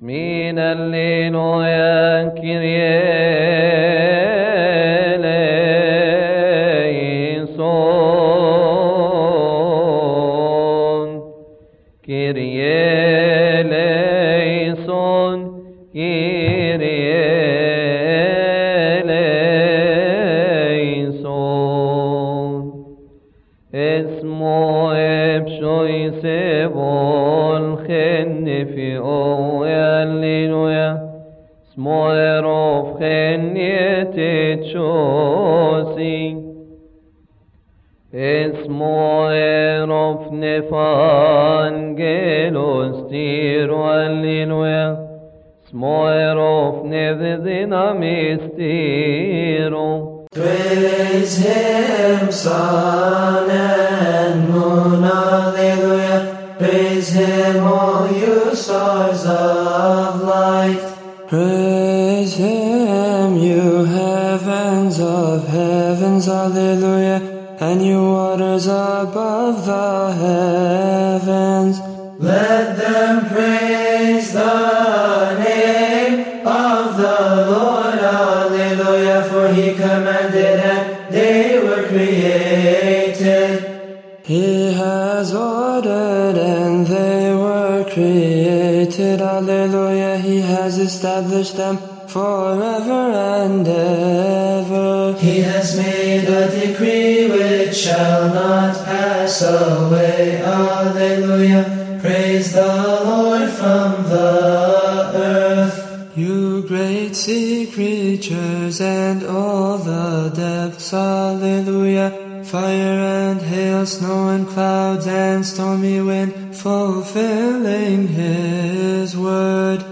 من الليل يكري صون كريه اسمه بشوي سيبو الخن في قويا الليلويا اسمه يروف خن يتتشوسي اسمه يروف نفان جيلو ستيرو الليلويا اسمو يروف نفذنا مستيرو Praise Him, sun and moon, Alleluia. Praise Him, all you stars of light. Praise Him, you heavens of heavens, Alleluia. And you waters above the heavens. Let them praise the name of the Lord, Alleluia. For He were created. He has ordered and they were created. Alleluia. He has established them forever and ever. He has made a decree which shall not pass away. Alleluia. Praise the Lord from the earth. You great sea creatures and all the depths. Alleluia. Fire and hail, snow and clouds and stormy wind, fulfilling his word.